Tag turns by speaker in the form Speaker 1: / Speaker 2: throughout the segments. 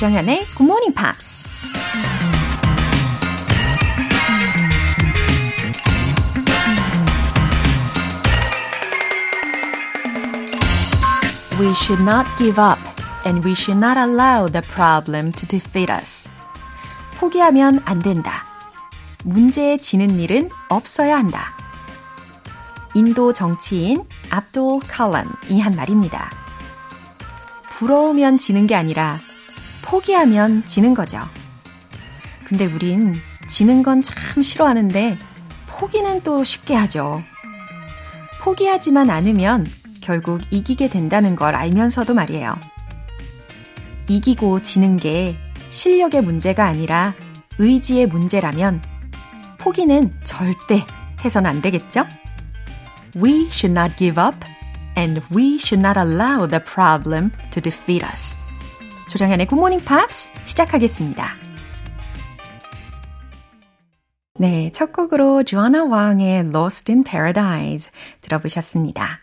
Speaker 1: 조정현의 Good Morning Pops. We should not give up and we should not allow the problem to defeat us. 포기하면 안 된다. 문제에 지는 일은 없어야 한다. 인도 정치인 압돌 칼럼이 한 말입니다. 부러우면 지는 게 아니라 포기하면 지는 거죠. 근데 우린 지는 건 참 싫어하는데 포기는 또 쉽게 하죠. 포기하지만 않으면 결국 이기게 된다는 걸 알면서도 말이에요. 이기고 지는 게 실력의 문제가 아니라 의지의 문제라면 포기는 절대 해선 안 되겠죠? We should not give up and we should not allow the problem to defeat us. Good Morning Pops 시작하겠습니다. 네, 첫 곡으로 조아나 왕의 Lost in Paradise 들어보셨습니다.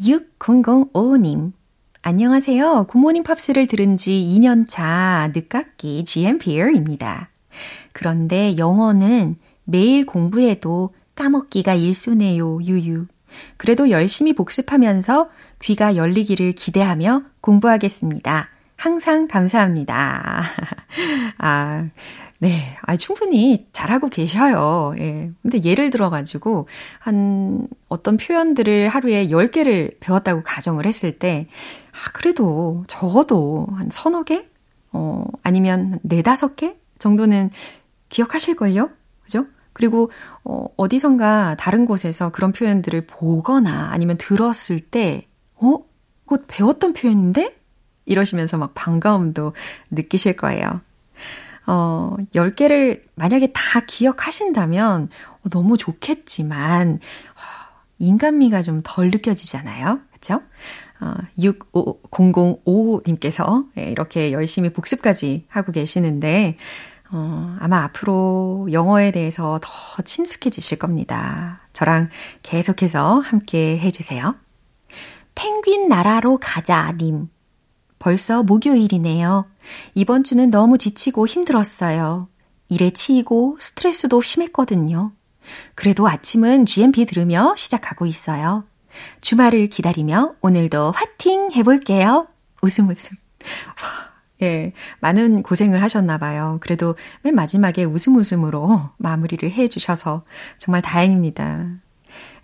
Speaker 1: 6005님, 안녕하세요. 굿모닝 팝스를 들은 지 2년 차 늦깎이 GMPR입니다. 그런데 영어는 매일 공부해도 까먹기가 일쑤네요, 유유. 그래도 열심히 복습하면서 귀가 열리기를 기대하며 공부하겠습니다. 항상 감사합니다. 아, 네. 아, 충분히 잘하고 계셔요. 예. 근데 예를 들어가지고, 한, 어떤 표현들을 하루에 10개를 배웠다고 가정을 했을 때, 아, 그래도 적어도 한 서너 개? 어, 아니면 네다섯 개 정도는 기억하실걸요? 그죠? 그리고, 어, 어디선가 다른 곳에서 그런 표현들을 보거나 아니면 들었을 때, 어? 그거 배웠던 표현인데? 이러시면서 막 반가움도 느끼실 거예요. 어, 10개를 만약에 다 기억하신다면 너무 좋겠지만, 인간미가 좀 덜 느껴지잖아요. 그쵸? 어, 65005님께서 예, 이렇게 열심히 복습까지 하고 계시는데, 어, 아마 앞으로 영어에 대해서 더 친숙해지실 겁니다. 저랑 계속해서 함께 해주세요. 펭귄 나라로 가자, 님. 벌써 목요일이네요. 이번 주는 너무 지치고 힘들었어요. 일에 치이고 스트레스도 심했거든요. 그래도 아침은 GMP 들으며 시작하고 있어요. 주말을 기다리며 오늘도 화팅 해볼게요. 웃음 웃음. 와, 예, 많은 고생을 하셨나봐요. 그래도 맨 마지막에 웃음 웃음으로 마무리를 해 주셔서 정말 다행입니다.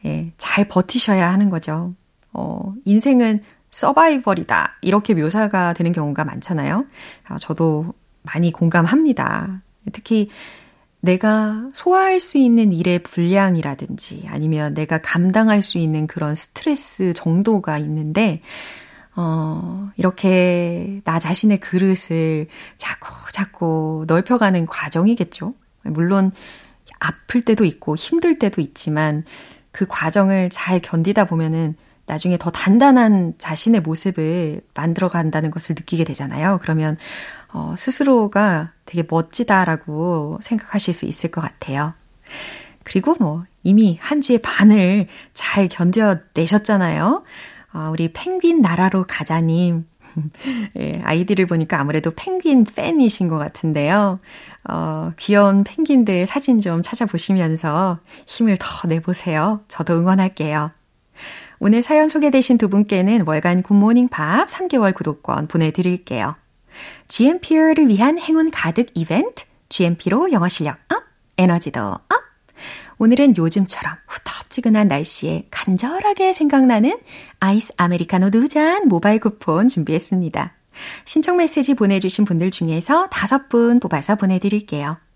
Speaker 1: 예, 잘 버티셔야 하는 거죠. 어, 인생은 서바이벌이다. 이렇게 묘사가 되는 경우가 많잖아요. 아, 저도 많이 공감합니다. 특히 내가 소화할 수 있는 일의 분량이라든지 아니면 내가 감당할 수 있는 그런 스트레스 정도가 있는데, 어, 이렇게 나 자신의 그릇을 자꾸 자꾸 넓혀가는 과정이겠죠. 물론 아플 때도 있고 힘들 때도 있지만 그 과정을 잘 견디다 보면은 나중에 더 단단한 자신의 모습을 만들어 간다는 것을 느끼게 되잖아요. 그러면 어, 스스로가 되게 멋지다라고 생각하실 수 있을 것 같아요. 그리고 뭐 이미 한 주의 반을 잘 견뎌내셨잖아요. 어, 우리 펭귄 나라로 가자님. 예, 아이디를 보니까 아무래도 펭귄 팬이신 것 같은데요. 어, 귀여운 펭귄들 사진 좀 찾아보시면서 힘을 더 내보세요. 저도 응원할게요. 오늘 사연 소개되신 두 분께는 월간 굿모닝 팝스 3개월 구독권 보내드릴게요. GMP를 위한 행운 가득 이벤트, GMP로 영어 실력 up, 에너지도 up! 오늘은 요즘처럼 후텁지근한 날씨에 간절하게 생각나는 아이스 아메리카노 두 잔 모바일 쿠폰 준비했습니다. 신청 메시지 보내주신 분들 중에서 다섯 분 뽑아서 보내드릴게요.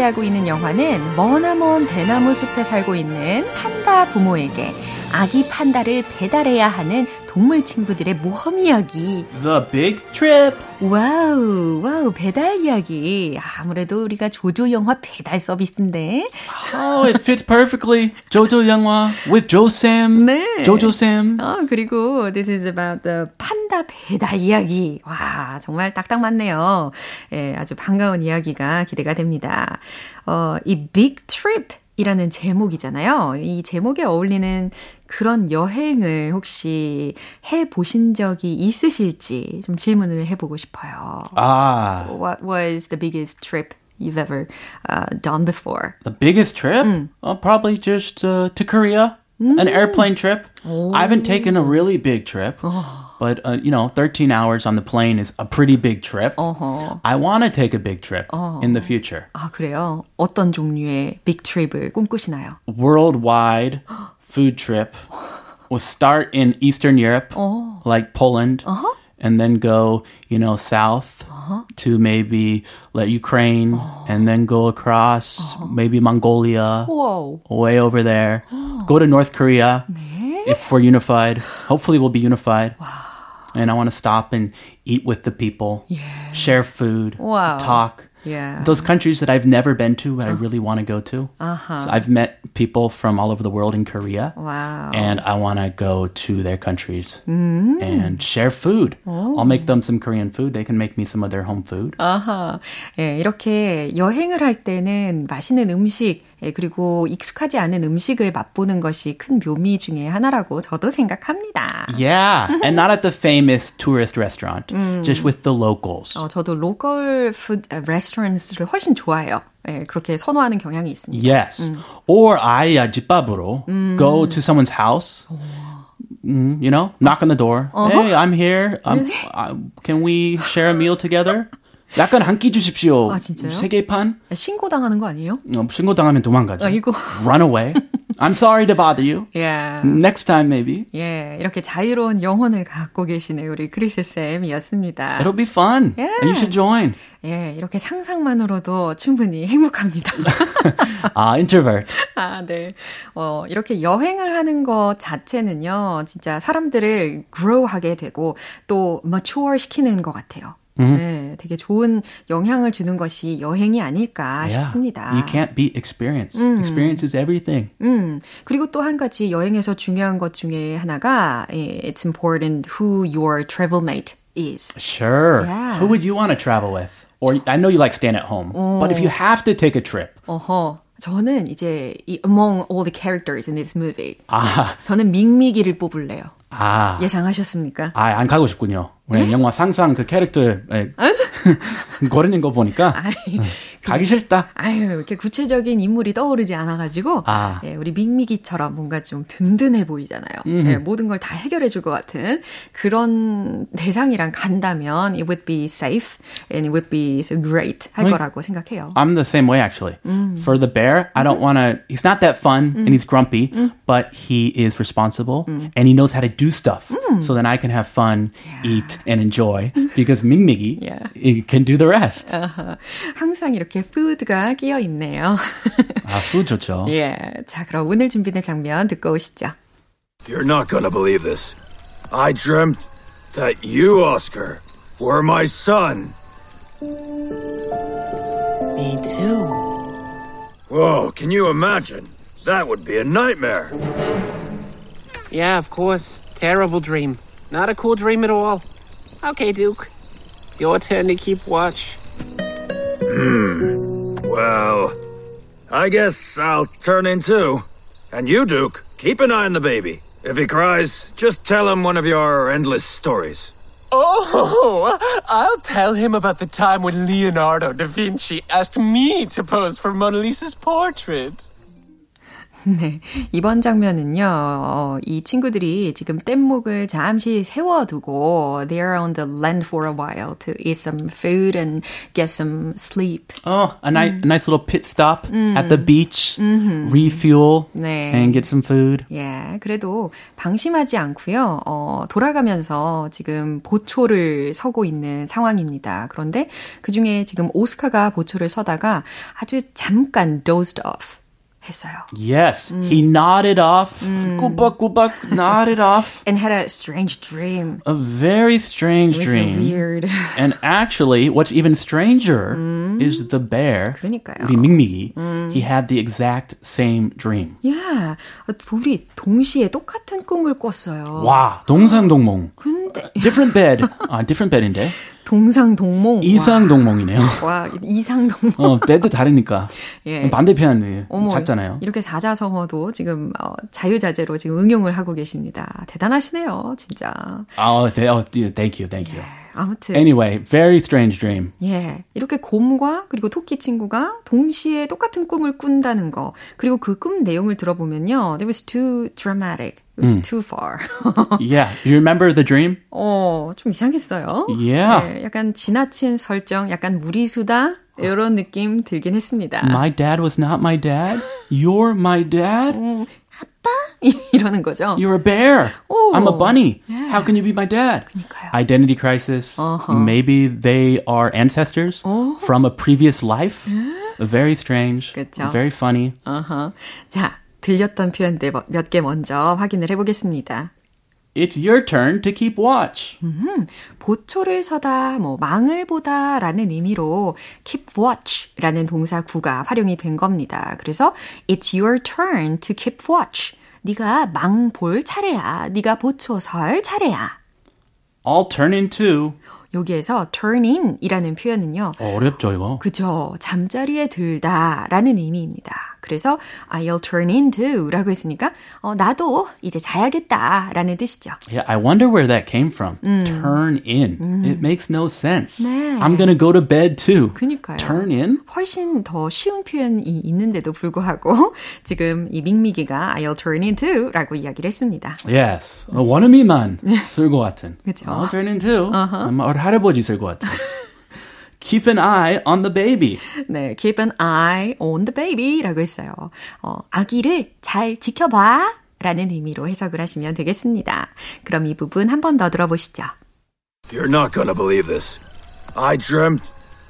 Speaker 1: 함께하고 있는 영화는 머나먼 대나무 숲에 살고 있는 판다 부모에게 아기 판다를 배달해야 하는 동물 친구들의 모험 이야기.
Speaker 2: The Big Trip.
Speaker 1: Wow, wow, 배달 이야기. 아무래도 우리가 조조 영화 배달 서비스인데.
Speaker 2: Oh, it fits perfectly. 조조 영화 with 조쌤.
Speaker 1: 네.
Speaker 2: 조조쌤.
Speaker 1: 어, 그리고 this is about the 판다 배달 이야기. 와, 정말 딱딱 맞네요. 예, 아주 반가운 이야기가 기대가 됩니다. 어, 이 big trip 이라는 제목이잖아요. 이 제목에 어울리는 그런 여행을 혹시 해 보신 적이 있으실지 좀 질문을 해보고 싶어요.
Speaker 2: Ah,
Speaker 1: What was the biggest trip you've ever uh, done before?
Speaker 2: the biggest trip? Uh, probably just uh, to Korea. An airplane trip. I haven't taken a really big trip, but uh, you know, 13 hours on the plane is a pretty big trip.
Speaker 1: 어허.
Speaker 2: I want to take a big trip in the future.
Speaker 1: 아, 그래요? 어떤 종류의 빅 트립을 꿈꾸시나요?
Speaker 2: worldwide food trip. We'll start in Eastern Europe, like Poland, and then go, you know, south uh-huh. to maybe like Ukraine, oh. and then go across uh-huh. maybe Mongolia,
Speaker 1: 와우.
Speaker 2: way over there. Go to North Korea if we're unified. Hopefully, we'll be unified. And I want to stop and eat with the people, share food,
Speaker 1: Wow.
Speaker 2: talk.
Speaker 1: Yeah.
Speaker 2: Those countries that I've never been to, but I really want to go to. Uh-huh. So I've met people from all over the world in Korea.
Speaker 1: Wow.
Speaker 2: And I want to go to their countries and share food. I'll make them some Korean food. They can make me some of their home food.
Speaker 1: 아하. 예, 이렇게 여행을 할 때는 맛있는 음식, 예, 그리고 익숙하지 않은 음식을 맛보는 것이 큰 묘미 중에 하나라고 저도 생각합니다.
Speaker 2: Yeah. and not at the famous tourist restaurant, just with the locals.
Speaker 1: 어, 저도 로컬 푸드 레스토랑스를 훨씬 좋아해요. 예, 그렇게 선호하는 경향이 있습니다.
Speaker 2: Yes. Or I uh, 집밥으로 go to someone's house. Mm, you know, knock on the door. Hey, I'm here. Um, uh, can we share a meal together? 약간 한끼 주십시오.
Speaker 1: 아, 진짜요?
Speaker 2: 세개 판?
Speaker 1: 신고당하는 거 아니에요?
Speaker 2: 어, 신고당하면 도망가죠.
Speaker 1: 아이고.
Speaker 2: Run away. I'm sorry to bother you.
Speaker 1: 예.
Speaker 2: Next time maybe.
Speaker 1: 예, 이렇게 자유로운 영혼을 갖고 계시는 우리 크리스 쌤이었습니다.
Speaker 2: It'll be fun.
Speaker 1: Yeah.
Speaker 2: You should join.
Speaker 1: 예, 이렇게 상상만으로도 충분히 행복합니다.
Speaker 2: 아, introvert.
Speaker 1: 아, 네. 어, 이렇게 여행을 하는 것 자체는요, 진짜 사람들을 grow하게 되고 또 mature 시키는 것 같아요. 네, 되게 좋은 영향을 주는 것이 여행이 아닐까
Speaker 2: Yeah.
Speaker 1: 싶습니다.
Speaker 2: You can't beat experience. Experience is everything.
Speaker 1: 음, 그리고 또 한 가지 여행에서 중요한 것 중에 하나가 예, it's important who your travel mate is.
Speaker 2: Sure.
Speaker 1: Yeah.
Speaker 2: Who would you want to travel with? Or I know you like staying at home, but if you have to take a trip,
Speaker 1: 어허. 저는 이제 이 among all the characters in this movie,
Speaker 2: 아,
Speaker 1: 저는 밍미기를 뽑을래요.
Speaker 2: 아,
Speaker 1: 예상하셨습니까?
Speaker 2: 아, 안 가고 싶군요. 왜 영화 상상 그 캐릭터 에, 거리는 거 보니까.
Speaker 1: 아이,
Speaker 2: 가기 싫다.
Speaker 1: 아유, 이렇게 구체적인 인물이 떠오르지 않아가지고,
Speaker 2: 아.
Speaker 1: 예, 우리 밍미기처럼 뭔가 좀 든든해 보이잖아요. 예, 모든 걸 다 해결해줄 것 같은 그런 대상이랑 간다면 it would be safe and it would be so great 할 거라고 생각해요.
Speaker 2: I'm the same way actually. For the bear, I don't want to. He's not that fun and he's grumpy, but he is responsible and he knows how to do stuff. So then I can have fun, eat, and enjoy because Mingmigi
Speaker 1: Yeah.
Speaker 2: he can do the rest.
Speaker 1: 아하, 항상 이렇게 푸드가 끼어 있네요.
Speaker 2: 아, food 좋죠.
Speaker 1: 예, 자 그럼 오늘 준비된 장면 듣고 오시죠.
Speaker 3: You're not gonna believe this. I dreamt that you, Oscar, were my son.
Speaker 4: Me too.
Speaker 3: Whoa, can you imagine? That would be a nightmare.
Speaker 4: Yeah, of course. Terrible dream. Not a cool dream at all. Okay, Duke. Your turn to keep watch. Hmm.
Speaker 3: Well, I guess I'll turn in too. And you, Duke, keep an eye on the baby. If he cries, just tell him one of your endless stories.
Speaker 5: Oh, I'll tell him about the time when Leonardo da Vinci asked me to pose for Mona Lisa's portrait.
Speaker 1: 네. 이번 장면은요, 어, 이 친구들이 지금 뗏목을 잠시 세워두고, they're on the land for a while to eat some food and get some sleep.
Speaker 2: Oh, a, ni- a nice little pit stop at the beach, refuel,
Speaker 1: 네.
Speaker 2: and get some food.
Speaker 1: 예, 그래도 방심하지 않고요, 어, 돌아가면서 지금 보초를 서고 있는 상황입니다. 그런데 그 중에 지금 오스카가 보초를 서다가 아주 잠깐 dozed off 했어요.
Speaker 2: Yes, he nodded off. 꾸벅꾸벅 nodded off.
Speaker 1: And had a strange dream.
Speaker 2: A very strange
Speaker 1: It was
Speaker 2: dream.
Speaker 1: weird.
Speaker 2: And actually, what's even stranger is the bear.
Speaker 1: 그러니까요.
Speaker 2: 우리 밍밍이. He had the exact same dream.
Speaker 1: 야, 둘이 동시에 똑같은 꿈을 꿨어요.
Speaker 2: 와, 동상동몽.
Speaker 1: 근데
Speaker 2: Different bed. 아, different bed인데.
Speaker 1: 동상동몽.
Speaker 2: 이상동몽이네요.
Speaker 1: 와, 와 이상동몽.
Speaker 2: 어, 베드 다르니까.
Speaker 1: 예.
Speaker 2: 반대편
Speaker 1: 어머,
Speaker 2: 작잖아요.
Speaker 1: 이렇게 사자성어도 지금 어, 자유자재로 지금 응용을 하고 계십니다. 대단하시네요, 진짜.
Speaker 2: 아, 네, 어, thank you, thank you.
Speaker 1: 아무튼
Speaker 2: Anyway, very strange dream.
Speaker 1: 예, 이렇게 곰과 그리고 토끼 친구가 동시에 똑같은 꿈을 꾼다는 거. 그리고 그 꿈 내용을 들어보면요, it was too dramatic. It was too far.
Speaker 2: Yeah, you remember the dream?
Speaker 1: 어, 좀 이상했어요.
Speaker 2: Yeah.
Speaker 1: 네, 약간 지나친 설정, 약간 무리수다 이런 느낌 들긴 했습니다.
Speaker 2: My dad was not my dad. You're my dad.
Speaker 1: 이러는 거죠.
Speaker 2: You're a bear.
Speaker 1: Oh.
Speaker 2: I'm a bunny. How can you be my dad?
Speaker 1: 그러니까요.
Speaker 2: Identity crisis. Maybe they are ancestors from a previous life. Very strange.
Speaker 1: 그쵸.
Speaker 2: Very funny.
Speaker 1: 어허. 자, 들렸던 표현들 몇 개 먼저 확인을 해보겠습니다.
Speaker 2: It's your turn to keep watch.
Speaker 1: 보초를 서다, 뭐 망을 보다라는 의미로 keep watch라는 동사 구가 활용이 된 겁니다. 그래서 it's your turn to keep watch. 네가 망 볼 차례야. 네가 보초 설 차례야.
Speaker 2: I'll turn into.
Speaker 1: 여기에서 turn in이라는 표현은요.
Speaker 2: 어렵죠, 이거.
Speaker 1: 그죠. 잠자리에 들다라는 의미입니다. 그래서 I'll turn into 라고 했으니까 어, 나도 이제 자야겠다라는 뜻이죠.
Speaker 2: Yeah, I wonder where that came from. Turn in. It makes no sense.
Speaker 1: 네.
Speaker 2: I'm gonna go to bed too.
Speaker 1: 그니까요.
Speaker 2: Turn in?
Speaker 1: 훨씬 더 쉬운 표현이 있는데도 불구하고 지금 이 밍미기가 I'll turn into 라고 이야기를 했습니다.
Speaker 2: Yes. 어, 원어민만 쓸 것 같은.
Speaker 1: 그쵸.
Speaker 2: I'll turn into. 아마 우리 할아버지 쓸 것 같은. Keep an eye on the baby.
Speaker 1: 네, keep an eye on the baby 라고 했어요. 어, 아기를 잘 지켜봐 라는 의미로 해석을 하시면 되겠습니다. 그럼 이 부분 한 번 더 들어보시죠.
Speaker 3: You're not gonna believe this. I dreamt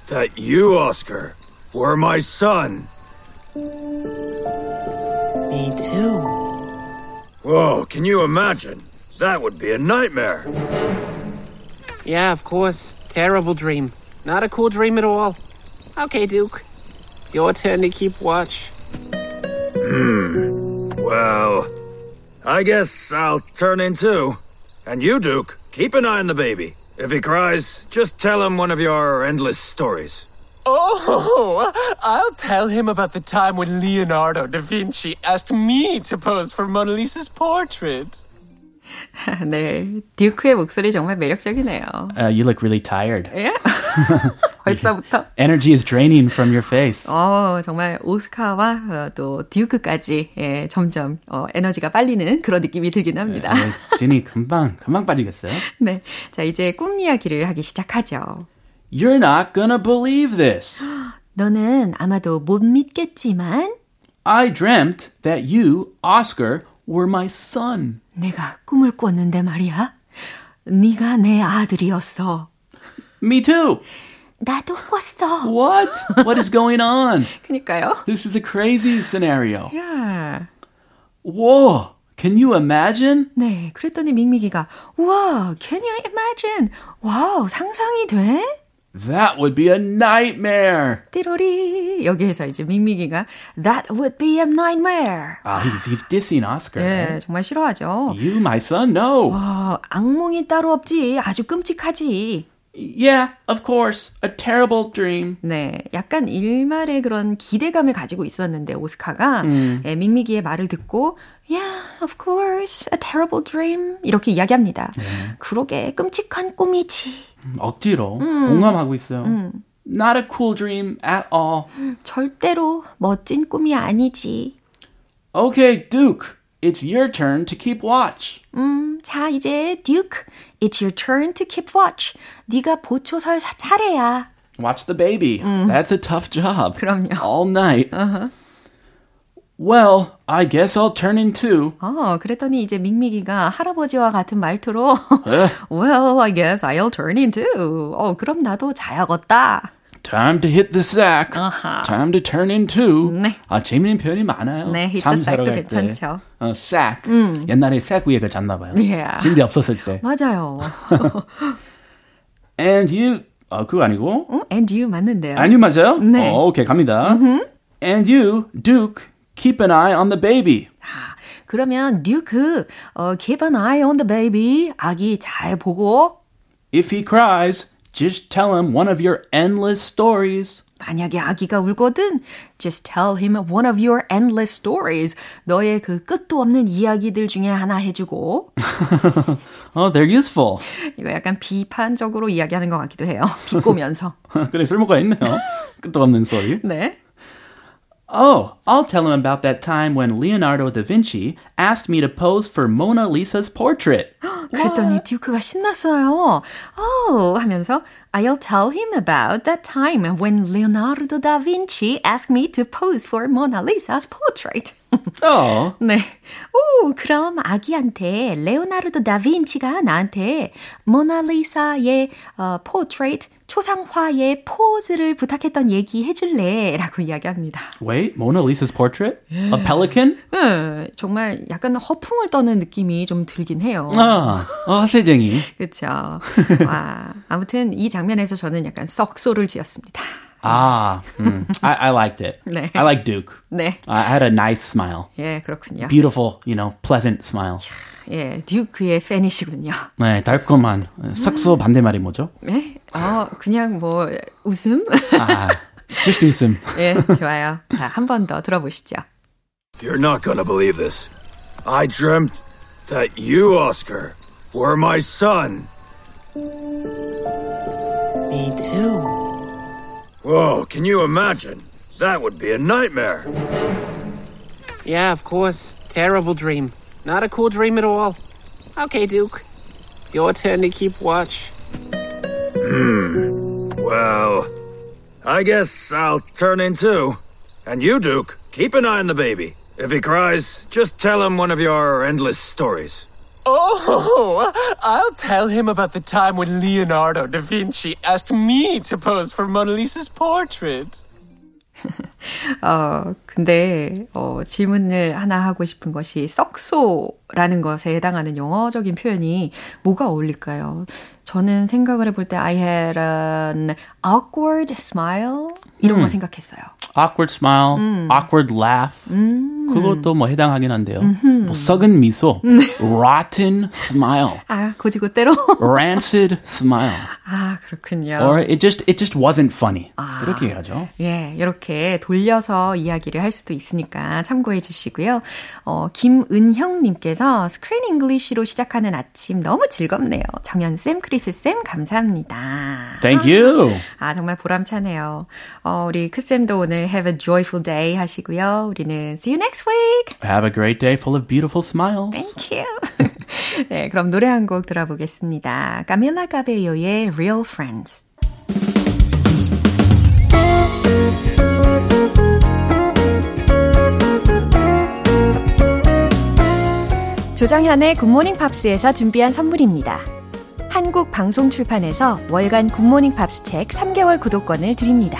Speaker 3: that you, Oscar, were my son.
Speaker 4: Me too.
Speaker 3: Whoa, can you imagine? That would be a nightmare.
Speaker 4: Yeah, of course. Terrible dream. Not a cool dream at all. Okay, Duke. Your turn to keep watch. Hmm.
Speaker 3: Well, I guess I'll turn in too. And you, Duke, keep an eye on the baby. If he cries, just tell him one of your endless stories.
Speaker 5: Oh, I'll tell him about the time when Leonardo da Vinci asked me to pose for Mona Lisa's portrait.
Speaker 1: 네, 듀크의 목소리 정말 매력적이네요.
Speaker 2: Uh, you look really tired.
Speaker 1: 예? 벌써부터?
Speaker 2: Energy is draining from your face.
Speaker 1: 어, 정말 오스카와 어, 또 듀크까지 예, 점점 어, 에너지가 빨리는 그런 느낌이 들긴 합니다.
Speaker 2: 네, 진이 금방 금방 빠지겠어요.
Speaker 1: 네, 자 이제 꿈 이야기를 하기 시작하죠.
Speaker 2: You're not gonna believe this.
Speaker 1: 너는 아마도 못 믿겠지만
Speaker 2: I dreamt that you, Oscar, were my son.
Speaker 1: 내가 꿈을 꿨는데 말이야. 네가 내 아들이었어.
Speaker 2: Me too.
Speaker 1: 나도 꿨어.
Speaker 2: What? What is going on?
Speaker 1: 그니까요.
Speaker 2: This is a crazy scenario.
Speaker 1: 야.
Speaker 2: Whoa. Can you imagine?
Speaker 1: 네, 그랬더니 밍밍이가 우와, can you imagine? 와우, 상상이 돼?
Speaker 2: That would be a nightmare.
Speaker 1: 띠로리 여기에서 이제 밍밍이가 That would be a nightmare.
Speaker 2: Ah, he's, he's dissing Oscar.
Speaker 1: 예? 정말 싫어하죠.
Speaker 2: You, my son? No.
Speaker 1: 아, 악몽이 따로 없지. 아주 끔찍하지.
Speaker 2: Yeah, of course. A terrible dream.
Speaker 1: 네, 약간 일말의 그런 기대감을 가지고 있었는데 오스카가 예, 밍밍이의 말을 듣고 Yeah, of course, a terrible dream 이렇게 이야기합니다. 그러게 끔찍한 꿈이지.
Speaker 2: 억지로 공감하고 있어요. Not a cool dream at all.
Speaker 1: 절대로 멋진 꿈이 아니지.
Speaker 2: Okay, Duke, it's your turn to keep watch.
Speaker 1: 음, 자, 이제 Duke, it's your turn to keep watch. 네가 보초설 차례야.
Speaker 2: Watch the baby. That's a tough job.
Speaker 1: 그럼요.
Speaker 2: All night. Uh-huh. Well, I guess I'll turn in too.
Speaker 1: 어, 그랬더니 이제 밍밍이가 할아버지와 같은 말투로 Well, I guess I'll turn in too. 어, 그럼 나도 자야겠다.
Speaker 2: Time to hit the sack.
Speaker 1: 아하.
Speaker 2: Time to turn in too.
Speaker 1: 네.
Speaker 2: 아, 재밌는 표현이 많아요.
Speaker 1: 네, hit
Speaker 2: 잠
Speaker 1: the sack도
Speaker 2: 갈 때.
Speaker 1: 괜찮죠.
Speaker 2: 어, sack. 옛날에 sack 위에 그 잤나 봐요.
Speaker 1: Yeah.
Speaker 2: 침대 없었을 때.
Speaker 1: 맞아요.
Speaker 2: And you, 아, 그거 아니고.
Speaker 1: 어? And you 맞는데요.
Speaker 2: 아니, 맞아요?
Speaker 1: 네.
Speaker 2: 어, 오케이, 갑니다. And you, Duke, keep an eye on the baby.
Speaker 1: 그러면 듀크, 어, keep an eye on the baby. 아기 잘 보고
Speaker 2: If he cries, just tell him one of your endless stories.
Speaker 1: 만약에 아기가 울거든, just tell him one of your endless stories. 너의 그 끝도 없는 이야기들 중에 하나 해주고.
Speaker 2: Oh, they're useful.
Speaker 1: 이거 약간 비판적으로 이야기하는 것 같기도 해요. 비꼬면서.
Speaker 2: 그래, 쓸모가 있네요. 끝도 없는 스토리.
Speaker 1: 네.
Speaker 2: Oh, I'll tell him about that time when Leonardo da Vinci asked me to pose for Mona Lisa's portrait.
Speaker 1: 그랬더니 듀크가 신났어요. Oh, 하면서 I'll tell him about that time when Leonardo da Vinci asked me to pose for Mona Lisa's portrait.
Speaker 2: Oh,
Speaker 1: 네. 오, 그럼 아기한테 레오나르도 다빈치가 나한테 모나리사의 어, 포트레이트 초상화의 포즈를 부탁했던 얘기 해줄래? 라고 이야기합니다.
Speaker 2: wait, Mona Lisa's portrait? A pelican?
Speaker 1: 네, 정말 약간 허풍을 떠는 느낌이 좀 들긴 해요.
Speaker 2: 아, 아 세쟁이.
Speaker 1: 그쵸. 와, 아무튼 이 장면에서 저는 약간 썩소를 지었습니다.
Speaker 2: Ah, mm, I, I liked it.
Speaker 1: 네.
Speaker 2: I like Duke.
Speaker 1: 네.
Speaker 2: I had a nice smile.
Speaker 1: 예, 그렇군요.
Speaker 2: Beautiful, you know, pleasant smile.
Speaker 1: 예, 듀크의 팬이시군요.
Speaker 2: 네, 달콤한. 삭소 반대말이 뭐죠?
Speaker 1: 예? 어, 그냥 뭐, 웃음?
Speaker 2: 아, just 웃음.
Speaker 1: 예, 좋아요. 자, 한 번 더 들어보시죠.
Speaker 3: You're not gonna believe this. I dreamt that you, Oscar, were my son.
Speaker 4: Me too.
Speaker 3: Whoa, can you imagine? That would be a nightmare.
Speaker 4: Yeah, of course. Terrible dream. Not a cool dream at all. Okay, Duke. It's your turn to keep watch.
Speaker 3: Well, I guess I'll turn in too. And you, Duke, keep an eye on the baby. If he cries, just tell him one of your endless stories.
Speaker 5: Oh, I'll tell him about the time when Leonardo da Vinci asked me to pose for Mona Lisa's portrait.
Speaker 1: 어, 근데, 어, 질문을 하나 하고 싶은 것이 썩소 라는 것에 해당하는 영어적인 표현이 뭐가 어울릴까요? 저는 생각을 해볼 때 I had an awkward smile 이런 거 생각했어요.
Speaker 2: Awkward smile, awkward laugh. 그것도 뭐 해당하긴 한데요. 뭐 썩은 미소, rotten smile,
Speaker 1: 아, 고지고대로?
Speaker 2: rancid smile.
Speaker 1: 아, 그렇군요.
Speaker 2: Or it just it just wasn't funny. 이렇게 해야죠.
Speaker 1: 예, 이렇게 돌려서 이야기를 할 수도 있으니까 참고해 주시고요. 어, 김은형 님께서 Screen English로 시작하는 아침 너무 즐겁네요. 정현쌤, 크리스 쌤, 감사합니다.
Speaker 2: Thank you.
Speaker 1: 아, 정말 보람차네요. 어, 우리 크쌤도 오늘 have a joyful day 하시고요. 우리는 see you next week.
Speaker 2: Have a great day full of beautiful smiles.
Speaker 1: Thank you. 네, 그럼 노래 한 곡 들어보겠습니다. 까밀라 카베요의 Real Friends. 조정현의 굿모닝 팝스에서 준비한 선물입니다. 한국 방송 출판에서 월간 굿모닝 팝스 책 3개월 구독권을 드립니다.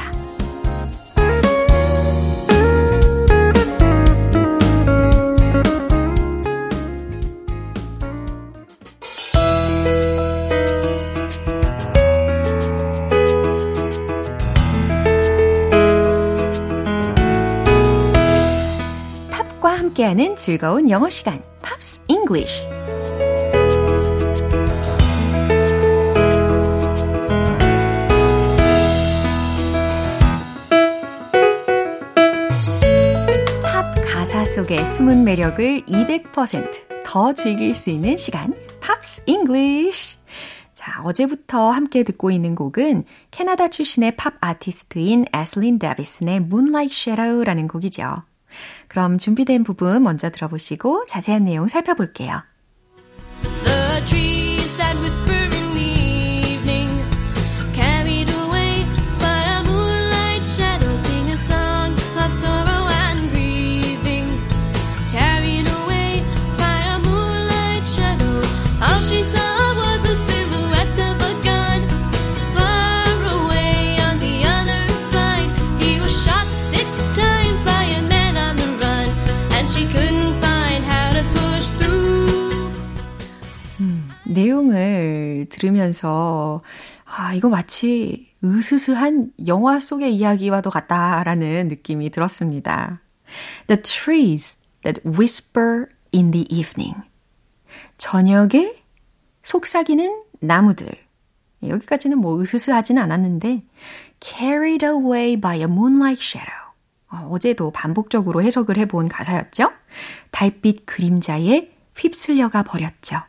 Speaker 1: 즐거운 영어 시간, Pops English. 팝 가사 속의 숨은 매력을 200%더 즐길 수 있는 시간, Pops English. 자, 어제부터 함께 듣고 있는 곡은 캐나다 출신의 팝 아티스트인 애슬린 데비슨의 Moonlight Shadow라는 곡이죠. 그럼 준비된 부분 먼저 들어보시고 자세한 내용 살펴볼게요. The trees that 내용을 들으면서 아, 이거 마치 으스스한 영화 속의 이야기와도 같다라는 느낌이 들었습니다. The trees that whisper in the evening. 저녁에 속삭이는 나무들. 여기까지는 뭐 으스스하지는 않았는데 carried away by a moonlight shadow. 어, 어제도 반복적으로 해석을 해본 가사였죠? 달빛 그림자에 휩쓸려가 버렸죠.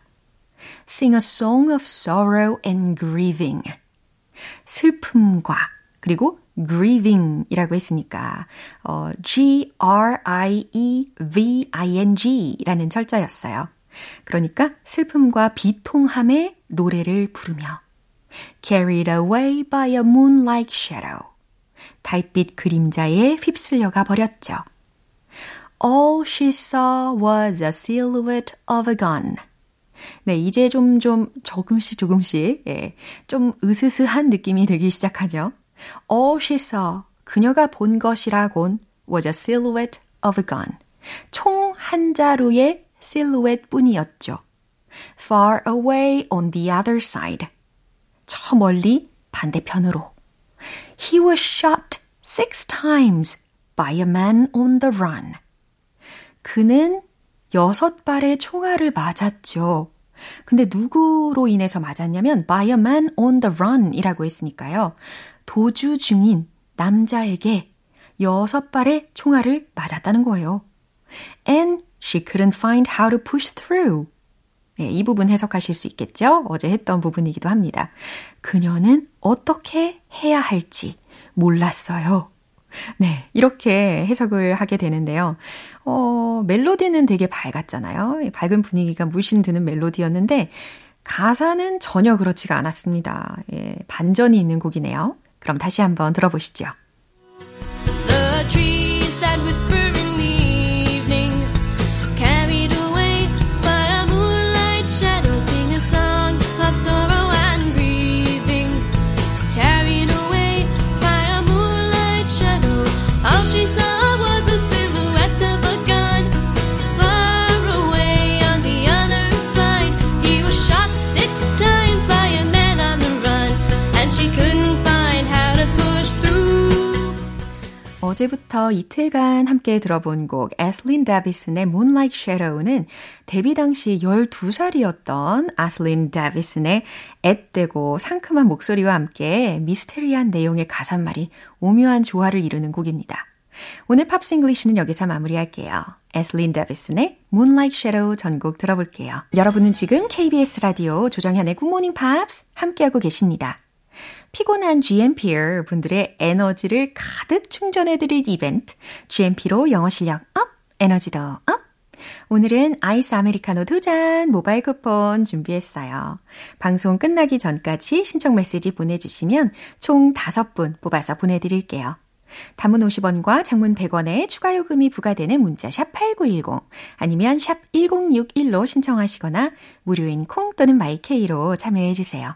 Speaker 1: Sing a song of sorrow and grieving. 슬픔과 그리고 grieving이라고 했으니까 어, G-R-I-E-V-I-N-G라는 철자였어요. 그러니까 슬픔과 비통함의 노래를 부르며 carried away by a moonlight shadow. 달빛 그림자에 휩쓸려가 버렸죠. All she saw was a silhouette of a gun. 네, 이제 좀, 좀, 조금씩 조금씩, 예, 좀 으스스한 느낌이 들기 시작하죠. All she saw, 그녀가 본 것이라곤 was a silhouette of a gun. 총 한 자루의 실루엣 뿐이었죠. Far away on the other side. 저 멀리 반대편으로. He was shot six times by a man on the run. 그는 여섯 발의 총알을 맞았죠. 근데 누구로 인해서 맞았냐면 by a man on the run 이라고 했으니까요. 도주 중인 남자에게 여섯 발의 총알을 맞았다는 거예요. And she couldn't find how to push through. 네, 이 부분 해석하실 수 있겠죠? 어제 했던 부분이기도 합니다. 그녀는 어떻게 해야 할지 몰랐어요. 네, 이렇게 해석을 하게 되는데요. 어, 멜로디는 되게 밝았잖아요. 밝은 분위기가 물씬 드는 멜로디였는데, 가사는 전혀 그렇지가 않았습니다. 예, 반전이 있는 곡이네요. 그럼 다시 한번 들어보시죠. 어제부터 이틀간 함께 들어본 곡 애슬린 데비슨의 Moonlight Shadow는 데뷔 당시 12살이었던 애슬린 데비슨의 앳되고 상큼한 목소리와 함께 미스테리한 내용의 가사말이 오묘한 조화를 이루는 곡입니다. 오늘 Pops English는 여기서 마무리할게요. 애슬린 데비슨의 Moonlight Shadow 전곡 들어볼게요. 여러분은 지금 KBS 라디오 조정현의 굿모닝 팝스 함께하고 계십니다. 피곤한 GMPer 분들의 에너지를 가득 충전해드릴 이벤트, GMP로 영어 실력 up, 에너지도 up! 오늘은 아이스 아메리카노 두 잔 모바일 쿠폰 준비했어요. 방송 끝나기 전까지 신청 메시지 보내주시면 총 5분 뽑아서 보내드릴게요. 단문 50원과 장문 100원의 추가 요금이 부과되는 문자 샵 8910 아니면 샵 1061로 신청하시거나 무료인 콩 또는 마이케이로 참여해 주세요.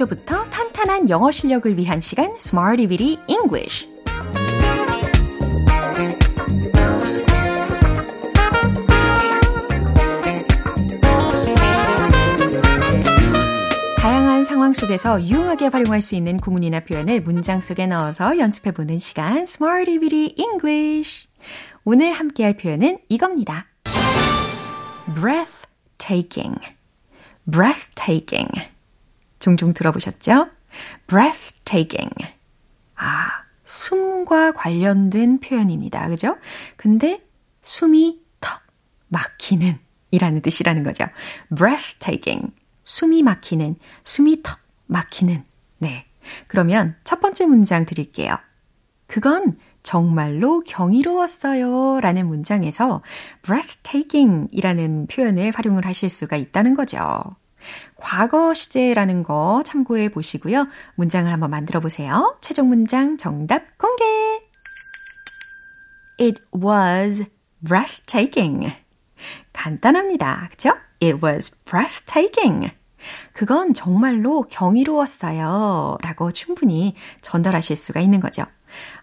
Speaker 1: 기초부터 탄탄한 영어 실력을 위한 시간 Smarty Bitty English. 다양한 상황 속에서 유용하게 활용할 수 있는 구문이나 표현을 문장 속에 넣어서 연습해보는 시간 Smarty Bitty English. 오늘 함께할 표현은 이겁니다. breathtaking. Breathtaking. 종종 들어보셨죠? breathtaking 아, 숨과 관련된 표현입니다. 그죠? 근데 숨이 턱 막히는 이라는 뜻이라는 거죠. breathtaking. 숨이 막히는, 숨이 턱 막히는. 네. 그러면 첫 번째 문장 드릴게요. 그건 정말로 경이로웠어요. 라는 문장에서 breathtaking 이라는 표현을 활용을 하실 수가 있다는 거죠. 과거 시제라는 거 참고해 보시고요. 문장을 한번 만들어 보세요. 최종 문장 정답 공개! It was breathtaking. 간단합니다. 그쵸? It was breathtaking. 그건 정말로 경이로웠어요. 라고 충분히 전달하실 수가 있는 거죠.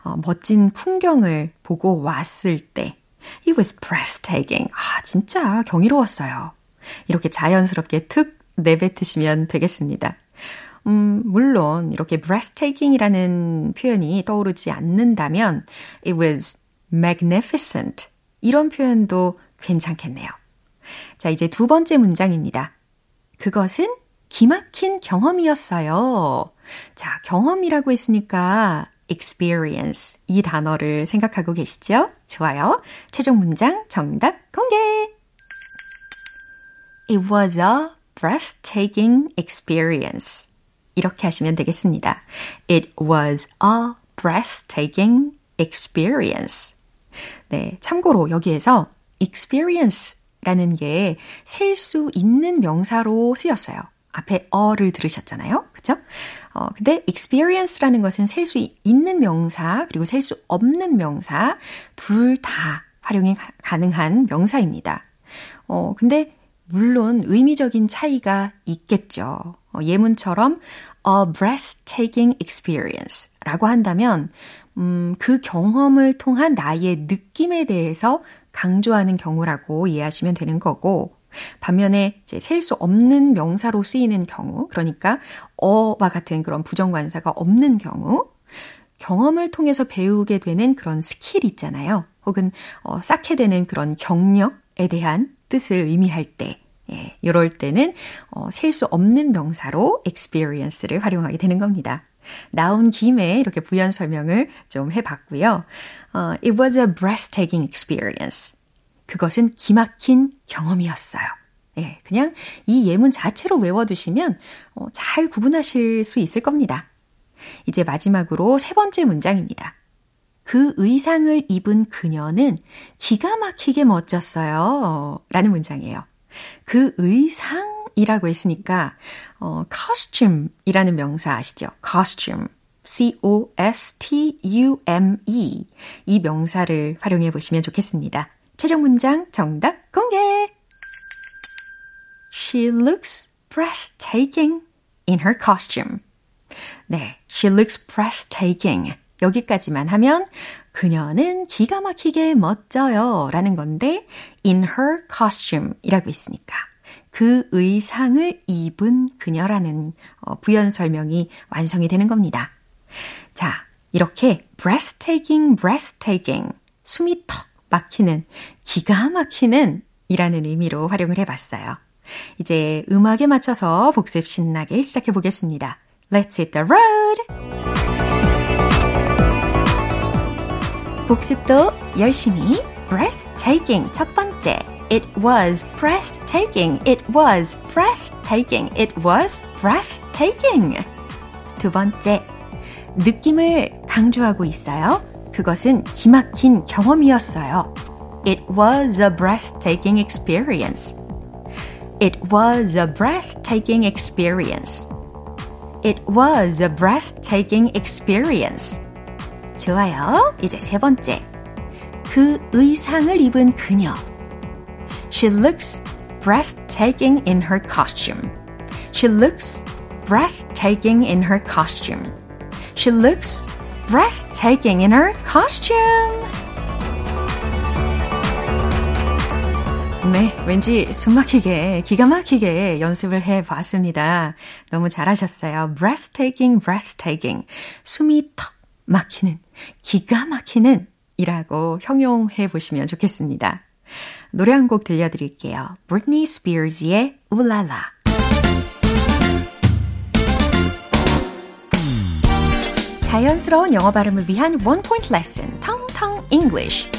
Speaker 1: 어, 멋진 풍경을 보고 왔을 때 It was breathtaking. 아, 진짜 경이로웠어요. 이렇게 자연스럽게 툭 내뱉으시면 되겠습니다. 음, 물론 이렇게 breathtaking이라는 표현이 떠오르지 않는다면 it was magnificent 이런 표현도 괜찮겠네요. 자, 이제 두 번째 문장입니다. 그것은 기막힌 경험이었어요. 자, 경험이라고 했으니까 experience 이 단어를 생각하고 계시죠? 좋아요. 최종 문장 정답 공개! It was a breathtaking experience. 이렇게 하시면 되겠습니다. It was a breathtaking experience. 네, 참고로 여기에서 experience라는 게 셀 수 있는 명사로 쓰였어요. 앞에 어를 들으셨잖아요. 그죠? 어, 근데 experience라는 것은 셀 수 있는 명사, 그리고 셀 수 없는 명사, 둘 다 활용이 가, 가능한 명사입니다. 어, 근데 물론 의미적인 차이가 있겠죠. 어, 예문처럼 a breathtaking experience 라고 한다면, 음, 그 경험을 통한 나의 느낌에 대해서 강조하는 경우라고 이해하시면 되는 거고, 반면에 이제 셀 수 없는 명사로 쓰이는 경우, 그러니까 어와 같은 그런 부정관사가 없는 경우, 경험을 통해서 배우게 되는 그런 스킬 있잖아요. 혹은 어, 쌓게 되는 그런 경력에 대한 뜻을 의미할 때, 예, 이럴 때는 어, 셀 수 없는 명사로 experience를 활용하게 되는 겁니다. 나온 김에 이렇게 부연 설명을 좀 해봤고요. 어, it was a breathtaking experience. 그것은 기막힌 경험이었어요. 예, 그냥 이 예문 자체로 외워두시면 어, 잘 구분하실 수 있을 겁니다. 이제 마지막으로 세 번째 문장입니다. 그 의상을 입은 그녀는 기가 막히게 멋졌어요. 라는 문장이에요. 그 의상이라고 했으니까, 어, costume이라는 명사 아시죠? costume. C-O-S-T-U-M-E. 이 명사를 활용해 보시면 좋겠습니다. 최종 문장 정답 공개! She looks breathtaking in her costume. 네, she looks breathtaking. 여기까지만 하면 그녀는 기가 막히게 멋져요 라는 건데 in her costume 이라고 있으니까 그 의상을 입은 그녀라는 어, 부연 설명이 완성이 되는 겁니다. 자, 이렇게 breathtaking, breathtaking 숨이 턱 막히는, 기가 막히는 이라는 의미로 활용을 해봤어요. 이제 음악에 맞춰서 복습 신나게 시작해 보겠습니다. Let's hit the road! 복습도 열심히 breathtaking 첫 번째 It was breathtaking. It was breathtaking. It was breathtaking. 두 번째 느낌을 강조하고 있어요. 그것은 기막힌 경험이었어요. It was a breathtaking experience. It was a breathtaking experience. It was a breathtaking experience. 좋아요. 이제 세 번째. 그 의상을 입은 그녀. She looks breathtaking in her costume. She looks breathtaking in her costume. She looks breathtaking in her costume. 네, 왠지 숨 막히게, 기가 막히게 연습을 해 봤습니다. 너무 잘하셨어요. breathtaking, breathtaking. 숨이 턱 막히는, 기가 막히는 이라고 형용해 보시면 좋겠습니다. 노래 한 곡 들려드릴게요. Britney Spears의 울랄라. 자연스러운 영어 발음을 위한 원 포인트 레슨, 텅텅 English.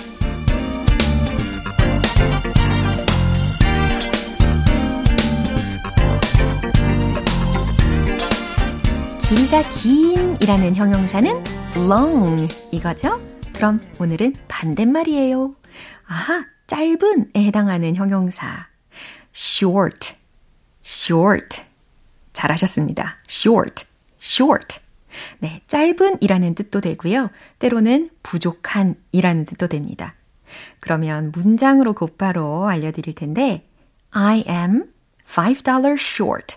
Speaker 1: 길이가 긴 이라는 형용사는 long 이거죠? 그럼 오늘은 반대말이에요. 아하, 짧은에 해당하는 형용사. short, short. 잘하셨습니다. short, short. 네, 짧은 이라는 뜻도 되고요. 때로는 부족한 이라는 뜻도 됩니다. 그러면 문장으로 곧바로 알려드릴 텐데, I am $5 short.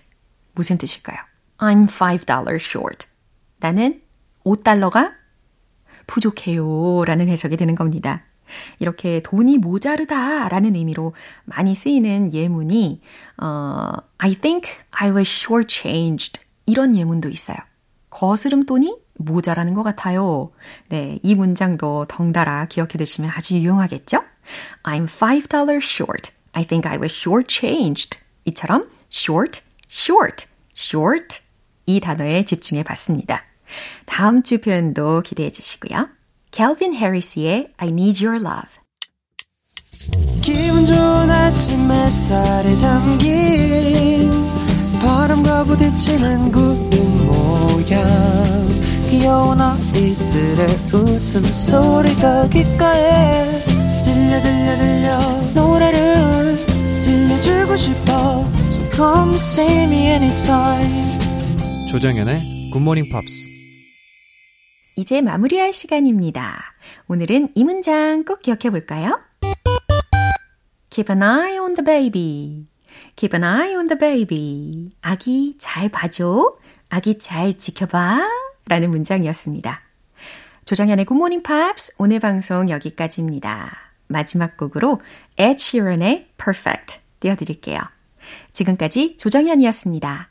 Speaker 1: 무슨 뜻일까요? I'm $5 short. 나는 5달러가 부족해요. 라는 해석이 되는 겁니다. 이렇게 돈이 모자르다 라는 의미로 많이 쓰이는 예문이, 어, I think I was shortchanged. 이런 예문도 있어요. 거스름 돈이 모자라는 것 같아요. 네, 이 문장도 덩달아 기억해 두시면 아주 유용하겠죠? I'm $5 short. I think I was shortchanged. 이처럼 short, short, short 이 단어에 집중해 봤습니다. 다음 주 표현도 기대해 주시고요. 캘빈 해리스의 I Need Your Love. 기분 좋은 아침 햇살에 담긴 바람과 부딪히는 구름 모양. 귀여운 아이들의 웃음소리가 귓가에 들려 들려 들려. 노래를 들려주고 싶어. So come see me anytime 조정연의 굿모닝 팝스 이제 마무리할 시간입니다. 오늘은 이 문장 꼭 기억해 볼까요? Keep an eye on the baby. Keep an eye on the baby. 아기 잘 봐줘. 아기 잘 지켜봐. 라는 문장이었습니다. 조정현의 굿모닝 팝스 오늘 방송 여기까지입니다. 마지막 곡으로 Ed Sheeran의 Perfect 띄워드릴게요. 지금까지 조정현이었습니다.